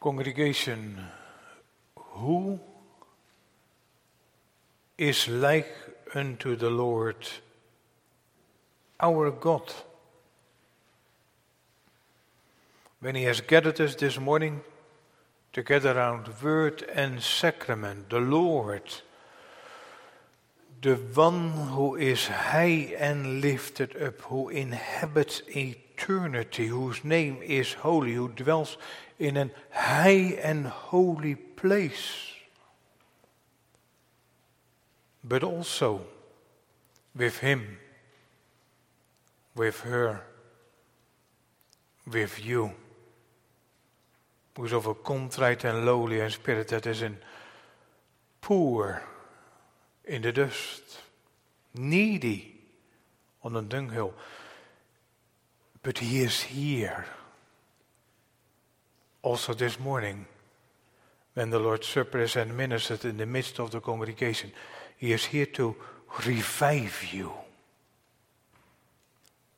Congregation, who is like unto the Lord our God? When He has gathered us this morning together around word and sacrament, the Lord, the one who is high and lifted up, who inhabits eternity, whose name is holy, who dwells in an high and holy place. But also with him, with her, with you, who's of a contrite and lowly in spirit, that is in poor in the dust, needy on a dunghill. But he is here also this morning, when the Lord's Supper is administered in the midst of the congregation, He is here to revive you,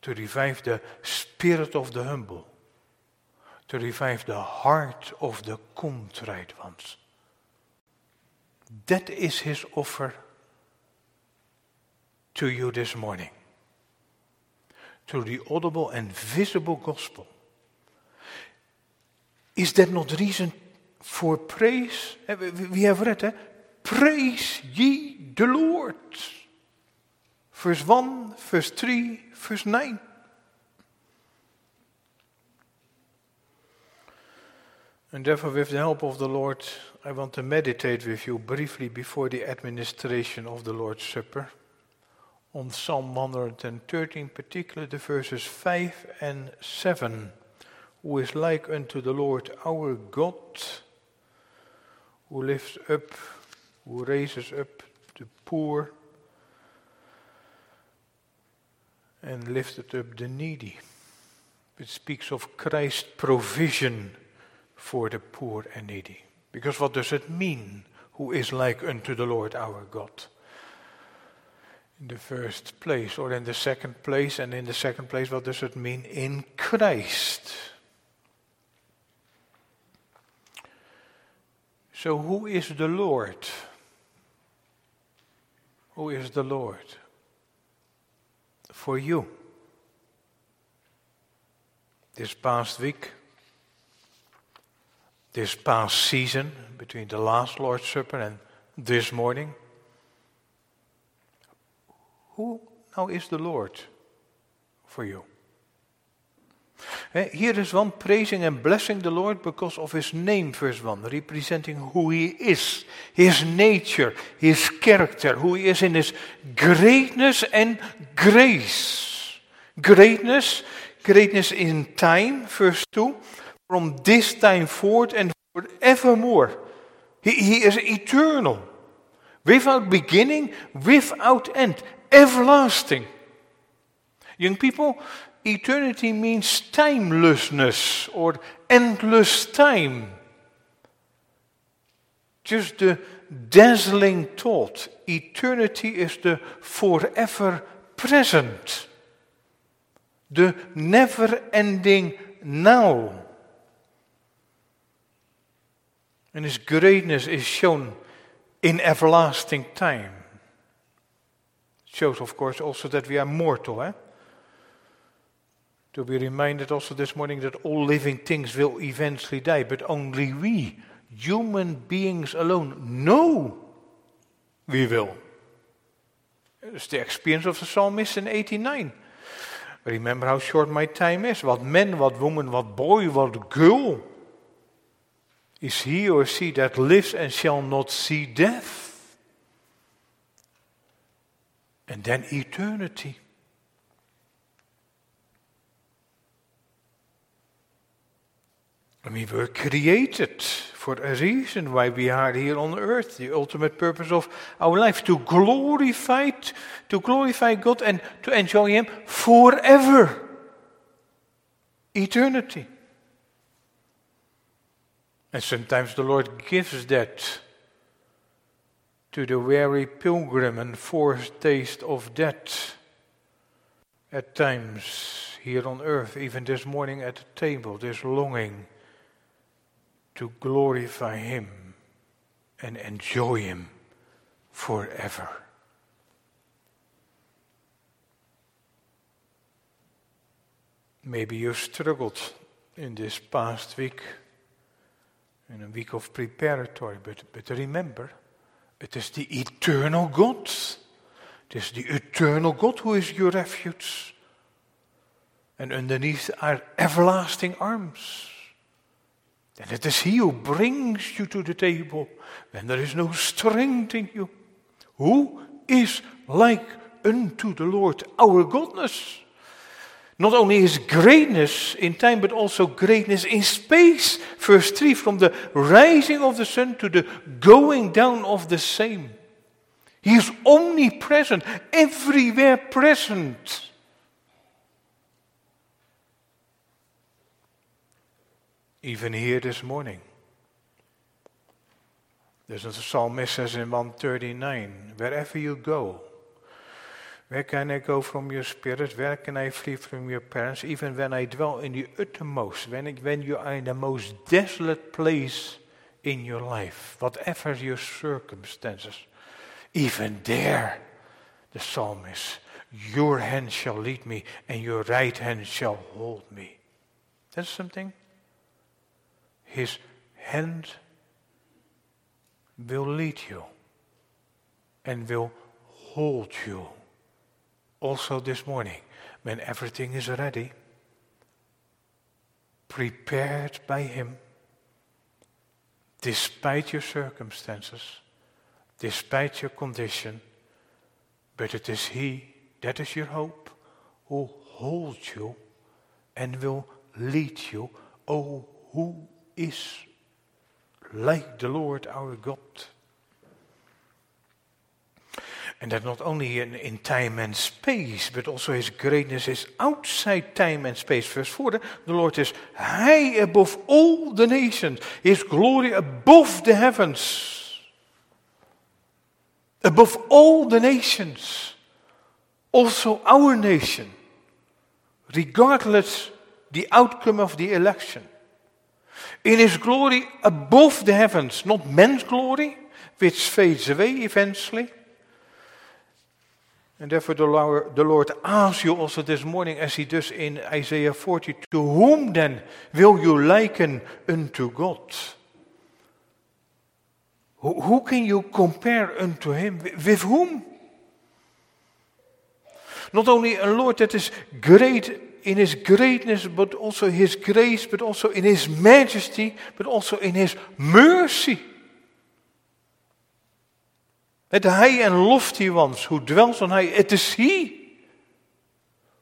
to revive the spirit of the humble, to revive the heart of the contrite ones. That is His offer to you this morning. Through the audible and visible gospel is that not reason for praise? We have read, eh? Praise ye the Lord. Verse 1, verse 3, verse 9. And therefore, with the help of the Lord, I want to meditate with you briefly before the administration of the Lord's Supper on Psalm 113, particularly the verses 5 and 7 who is like unto the Lord our God, who lifts up, who raises up the poor, and lifted up the needy. It speaks of Christ's provision for the poor and needy. Because what does it mean? Who is like unto the Lord our God? In the first place, or in the second place, and in the second place, what does it mean? In Christ. So, who is the Lord? Who is the Lord? For you. This past week, this past season, between the last Lord's Supper and this morning, who now is the Lord for you? Here is one praising and blessing the Lord because of his name, verse 1, representing who he is, his nature, his character, who he is in his greatness and grace. Greatness, greatness in time, verse 2, from this time forward and forevermore. He, he is eternal, without beginning, without end, everlasting. Young people, eternity means timelessness or endless time. Just the dazzling thought. Eternity is the forever present, the never ending now. And His greatness is shown in everlasting time. It shows, of course, also that we are mortal. Eh? To be reminded also this morning that all living things will eventually die, but only we, human beings alone, know we will. It's the experience of the psalmist in 89. Remember how short my time is. What man, what woman, what boy, what girl is he or she that lives and shall not see death? And then eternity. We were created for a reason why we are here on earth, the ultimate purpose of our life, to glorify, to glorify God and to enjoy Him forever. Eternity. And sometimes the Lord gives that to the weary pilgrim and foretaste of death at times here on earth, even this morning at the table, this longing to glorify Him and enjoy Him forever. Maybe you've struggled in this past week, in a week of preparatory, but, but remember, it is the eternal God. It is the eternal God who is your refuge. And underneath are everlasting arms. And it is He who brings you to the table when there is no strength in you. Who is like unto the Lord our godness? Not only his greatness in time, but also greatness in space. Verse 3 from the rising of the sun to the going down of the same. He is omnipresent, everywhere present. Even here this morning. There's a psalmist says in 139, wherever you go, where can I go from your spirit? Where can I flee from your parents? Even when I dwell in the uttermost, when, I, when you are in the most desolate place in your life, whatever your circumstances, even there, the psalmist, your hand shall lead me and your right hand shall hold me. That's something. His hand will lead you and will hold you also this morning, when everything is ready, prepared by Him, despite your circumstances, despite your condition, but it is He, that is your hope, who holds you and will lead you. Oh, who is like the Lord our God? And that not only in, in time and space, but also his greatness is outside time and space. Verse 4 the Lord is high above all the nations, his glory above the heavens, above all the nations, also our nation, regardless the outcome of the election. In his glory above the heavens, not man's glory, which fades away eventually and therefore the Lord, asks you also this morning, as he does in Isaiah 40, to whom then will you liken unto God? Who can you compare unto him? With whom? Not only a Lord that is great in his greatness, but also his grace, but also in his majesty, but also in his mercy. Het hij en lofty ones who dwells on high. It is he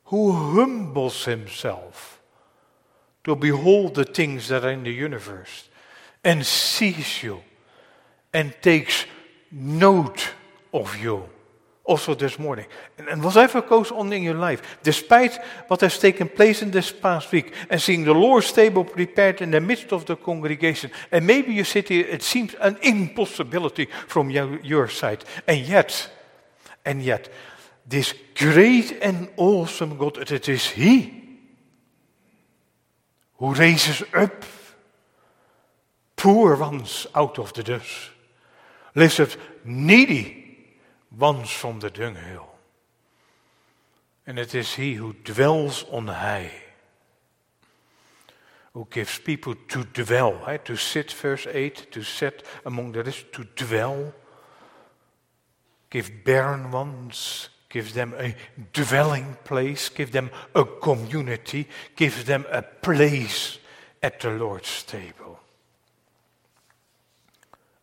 who humbles himself to behold the things that are in the universe and sees you and takes note of you also this morning. And, and whatever goes on in your life, despite what has er taken place in this past week, and seeing the Lord's table prepared in the midst of the congregation, and maybe you sit here, it seems an impossibility from your, your side, and yet, and yet, this great and awesome God, it is He who raises up poor ones out of the dust, lifts up needy from the dunghill. And it is he who dwells on high, who gives people to dwell, to sit, verse 8, to sit among the rest, to dwell. Give barren ones, give them a dwelling place, give them a community, give them a place at the Lord's table.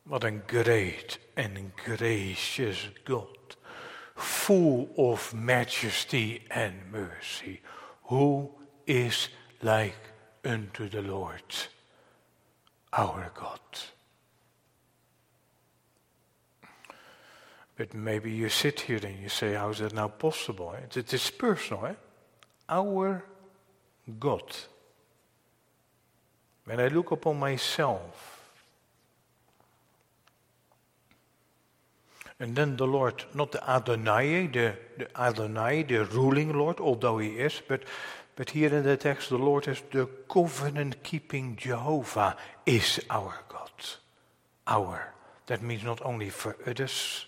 What a great and gracious God, full of majesty and mercy. Who is like unto the Lord our God? But maybe you sit here and you say, How is that now possible? It is personal. Eh? Our God. When I look upon myself, And then the Lord, not the Adonai, the, the Adonai, the ruling Lord, although he is, but But here in the text, the Lord is the covenant keeping Jehovah is our God. Our. That means not only for others,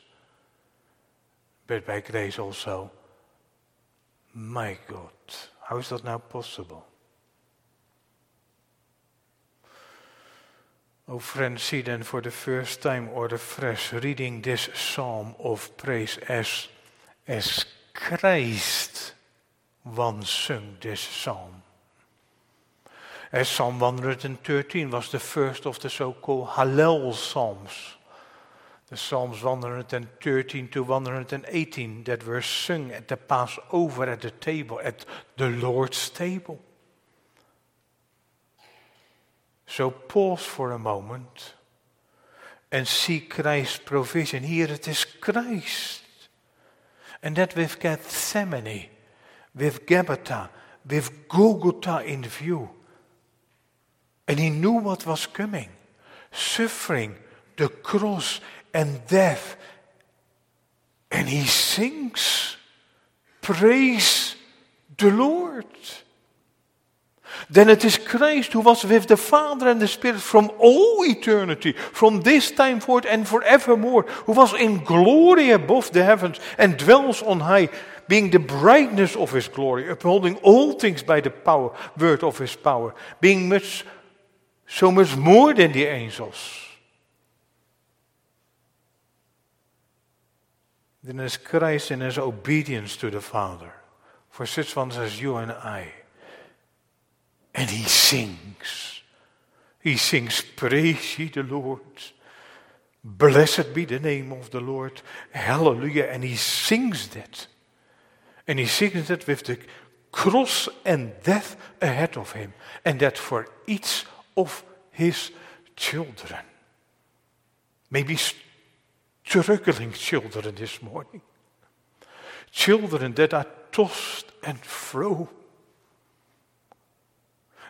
but by grace also my God. How is that now possible? Oh, friends, see then for the first time or the fresh reading this psalm of praise as, as Christ once sung this psalm. As Psalm 113 was the first of the so called Hallel Psalms. The Psalms 113 to 118 that were sung at the Passover at the table, at the Lord's table. So pause for a moment and see Christ's provision. Here it is Christ. And that with Gethsemane, with Gabbatha, with Golgotha in view. And he knew what was coming suffering, the cross, and death. And he sings, Praise the Lord then it is Christ who was with the Father and the Spirit from all eternity, from this time forth and forevermore, who was in glory above the heavens and dwells on high, being the brightness of his glory, upholding all things by the power, word of his power, being much, so much more than the angels. Then is Christ in his obedience to the Father, for such ones as you and I. And he sings. He sings, Praise ye the Lord. Blessed be the name of the Lord. Hallelujah. And he sings that. And he sings that with the cross and death ahead of him. And that for each of his children. Maybe struggling children this morning. Children that are tossed and fro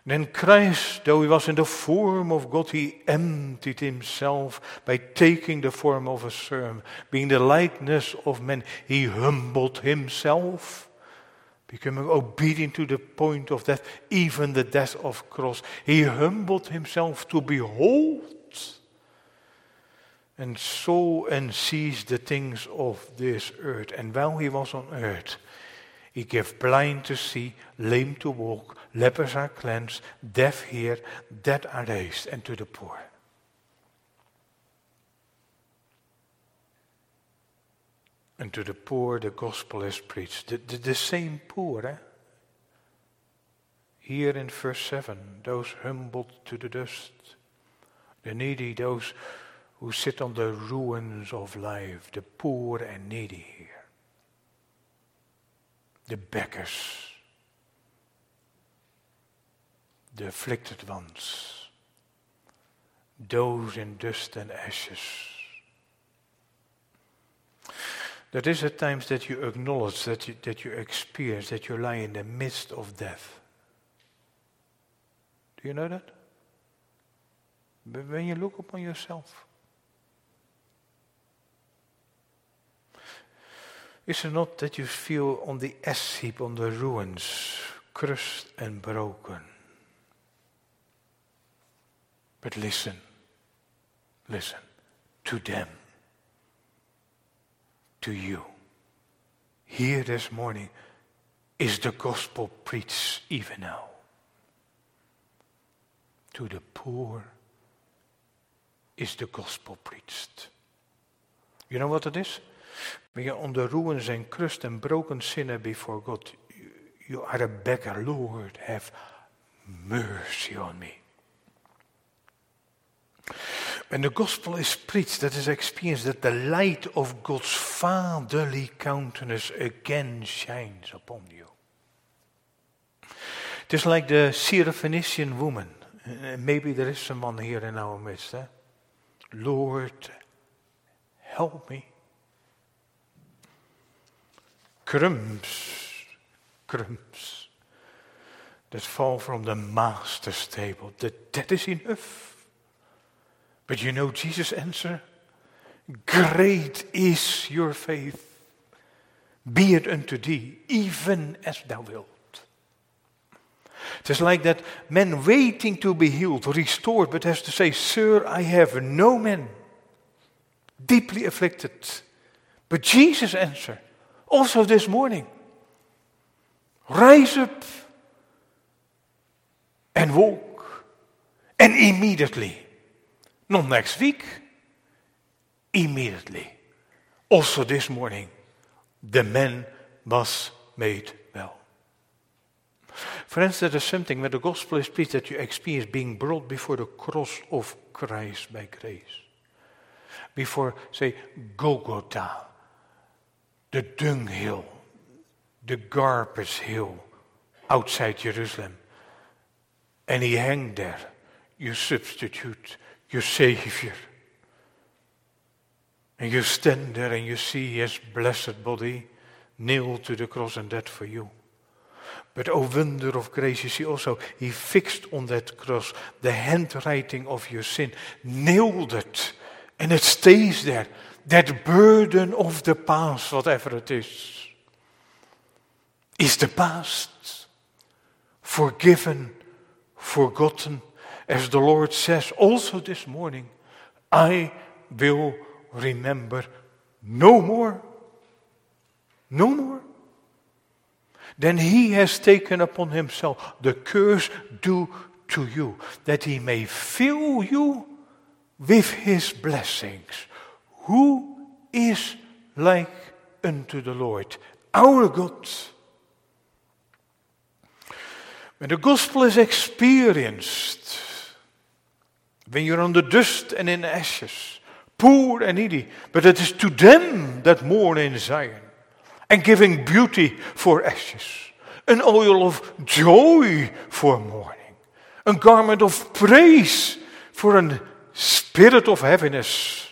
then Christ, though he was in the form of God, he emptied himself by taking the form of a servant. Being the likeness of men, he humbled himself, becoming obedient to the point of death, even the death of cross. He humbled himself to behold and saw and sees the things of this earth. And while he was on earth, he gave blind to see, lame to walk, lepers are cleansed, deaf hear, dead are raised, and to the poor. And to the poor the gospel is preached. The, the, the same poor, eh? Here in verse 7, those humbled to the dust, the needy, those who sit on the ruins of life, the poor and needy the beggars, the afflicted ones, those in dust and ashes. That is at times that you acknowledge, that you, that you experience, that you lie in the midst of death. Do you know that? But when you look upon yourself, Is it not that you feel on the ash heap, on the ruins, crushed and broken? But listen, listen to them, to you. Here this morning is the gospel preached even now. To the poor is the gospel preached. You know what it is? When you on the ruins and crust and broken sinner before God, you, are a beggar. Lord, have mercy on me. When the gospel is preached, that is experienced that the light of God's fatherly countenance again shines upon you. Is like the Syrophoenician woman. Maybe there is someone here in our midst. Eh? Lord, help me crumbs, crumbs that fall from the master's table. That, that is enough. But you know Jesus' answer? Great is your faith. Be it unto thee, even as thou wilt. It is like that man waiting to be healed, restored, but has to say, Sir, I have no man, deeply afflicted. But Jesus answered, also this morning, rise up and walk. And immediately, not next week, immediately, also this morning, the man was made well. Friends, that is something when the gospel is preached that you experience being brought before the cross of Christ by grace. Before, say, Golgotha, the dunghill, the garbage hill outside Jerusalem. And he hang there, your substitute, your savior. And you stand there and you see his blessed body nailed to the cross and that for you. But oh wonder of grace, you see also, he fixed on that cross the handwriting of your sin, nailed it, and it stays there. That burden of the past, whatever it is, is the past. Forgiven, forgotten. As the Lord says also this morning, I will remember no more. No more. Then he has taken upon himself the curse due to you, that he may fill you with his blessings. Who is like unto the Lord, our God? When the gospel is experienced, when you're on the dust and in ashes, poor and needy, but it is to them that mourn in Zion and giving beauty for ashes, an oil of joy for mourning, a garment of praise for a spirit of heaviness,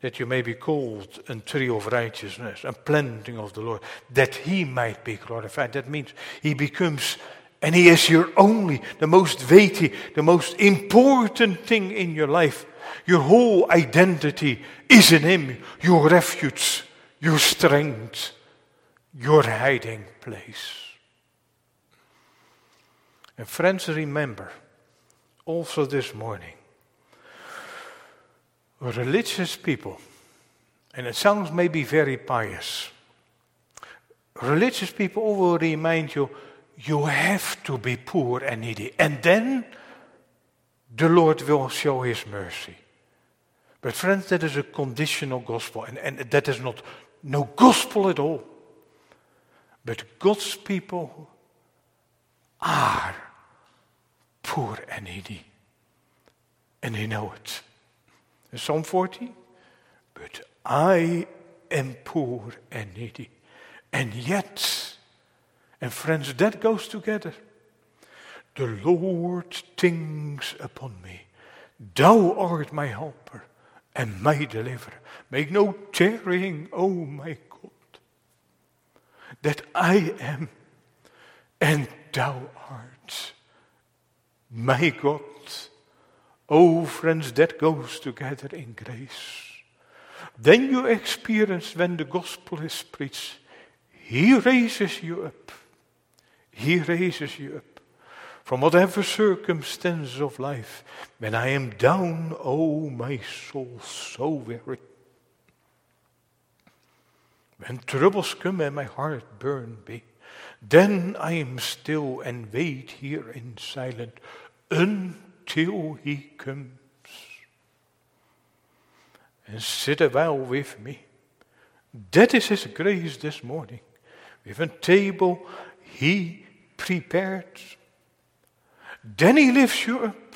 that you may be called a tree of righteousness, a planting of the Lord, that he might be glorified. That means he becomes, and he is your only, the most weighty, the most important thing in your life. Your whole identity is in him, your refuge your strength, your hiding place. And friends, remember also this morning religious people, and it sounds maybe very pious, religious people will remind you you have to be poor and needy, and then the Lord will show his mercy. But, friends, that is a conditional gospel, and, and that is not no gospel at all. But God's people are poor and needy. And they know it. In Psalm 40, but I am poor and needy. And yet, and friends, that goes together. The Lord thinks upon me. Thou art my helper and my deliverer. Make no tarrying, O oh my God, that I am and thou art my God. Oh, friends, that goes together in grace. Then you experience when the gospel is preached, He raises you up. He raises you up from whatever circumstances of life. When I am down, oh, my soul, so weary. When troubles come and my heart burn me, then I am still and wait here in silence he comes and sit er a while with me. That is his grace this morning. With a table he prepared. Then he lifts you up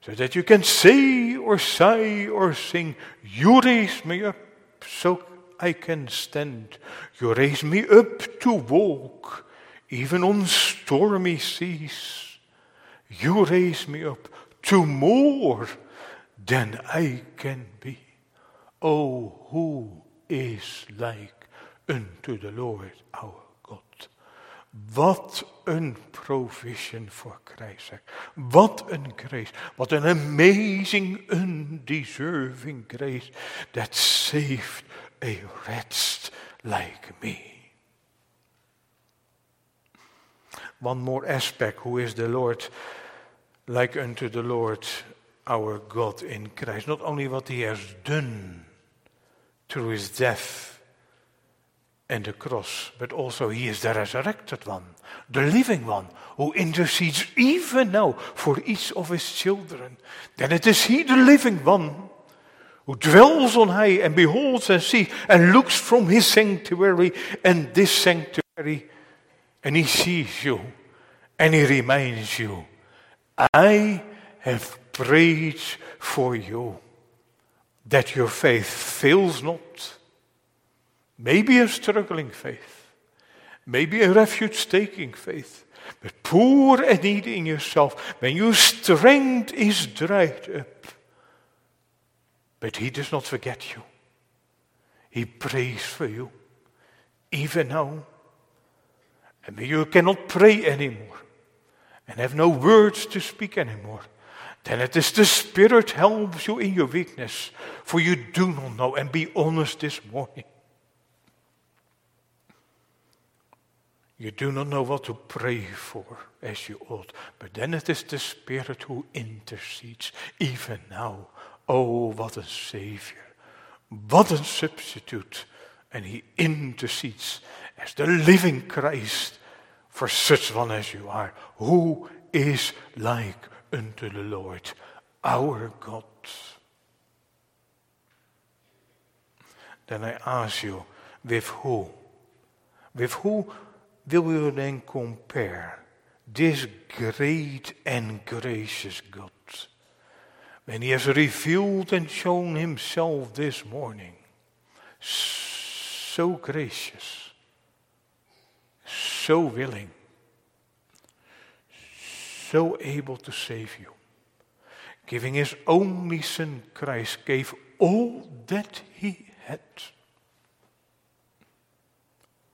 so that you can say or sigh or sing, You raise me up so I can stand. You raise me up to walk, even on stormy seas. You raise me up to more than I can be. Oh, who is like unto the Lord our God? Wat een provision for Christ. What a grace. What an amazing, undeserving grace that saved a wretch like me. one more aspect. Who is the Lord? Like unto the Lord our God in Christ. Not only what he has done through his death and the cross, but also he is the resurrected one, the living one, who intercedes even now for each of his children. Then it is he, the living one, who dwells on high and beholds and sees and looks from his sanctuary and this sanctuary, and he sees you and he reminds you, I have prayed for you that your faith fails not. Maybe a struggling faith, maybe a refuge taking faith, but poor and needy in yourself when your strength is dried up. But He does not forget you. He prays for you, even now. And you cannot pray anymore and have no words to speak anymore, then it is the Spirit helps you in your weakness, for you do not know. And be honest this morning. You do not know what to pray for as you ought, but then it is the Spirit who intercedes even now. Oh, what a Savior! What a substitute! And He intercedes as the living Christ for such one as you are. Who is like unto the Lord our God? Then I ask you, with who? With who will you then compare this great and gracious God? When He has revealed and shown Himself this morning, so gracious, so willing, so able to save you. Giving his only son, Christ, gave all that he had.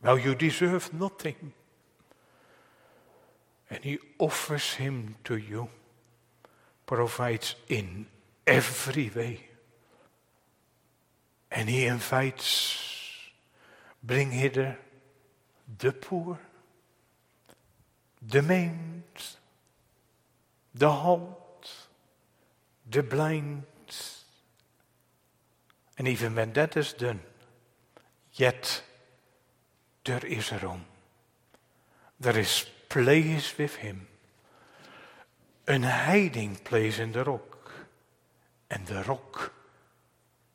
Well, you deserve nothing. And he offers him to you, provides in every way. And he invites, bring hither the poor, the maimed, the halt, the blind. And even when that is done, yet there is room. There is place with him. Een hiding place in the rock. And the rock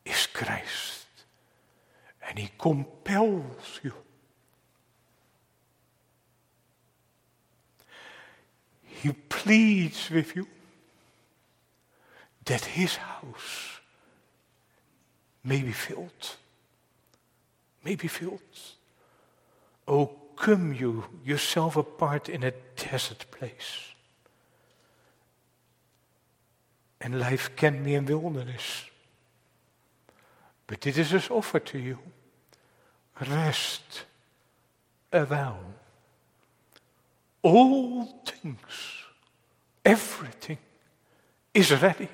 is Christ. And he compels you. He pleads with you that his house may be filled. May be filled. Oh, come you yourself apart in a desert place. And life can be in wilderness. But it is his offer to you. Rest a while all things, everything is ready.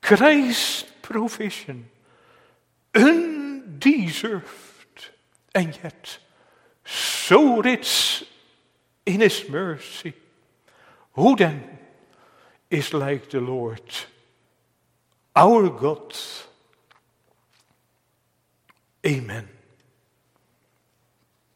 Christ's provision, undeserved, and yet so rich in His mercy. Who then is like the Lord, our God? Amen.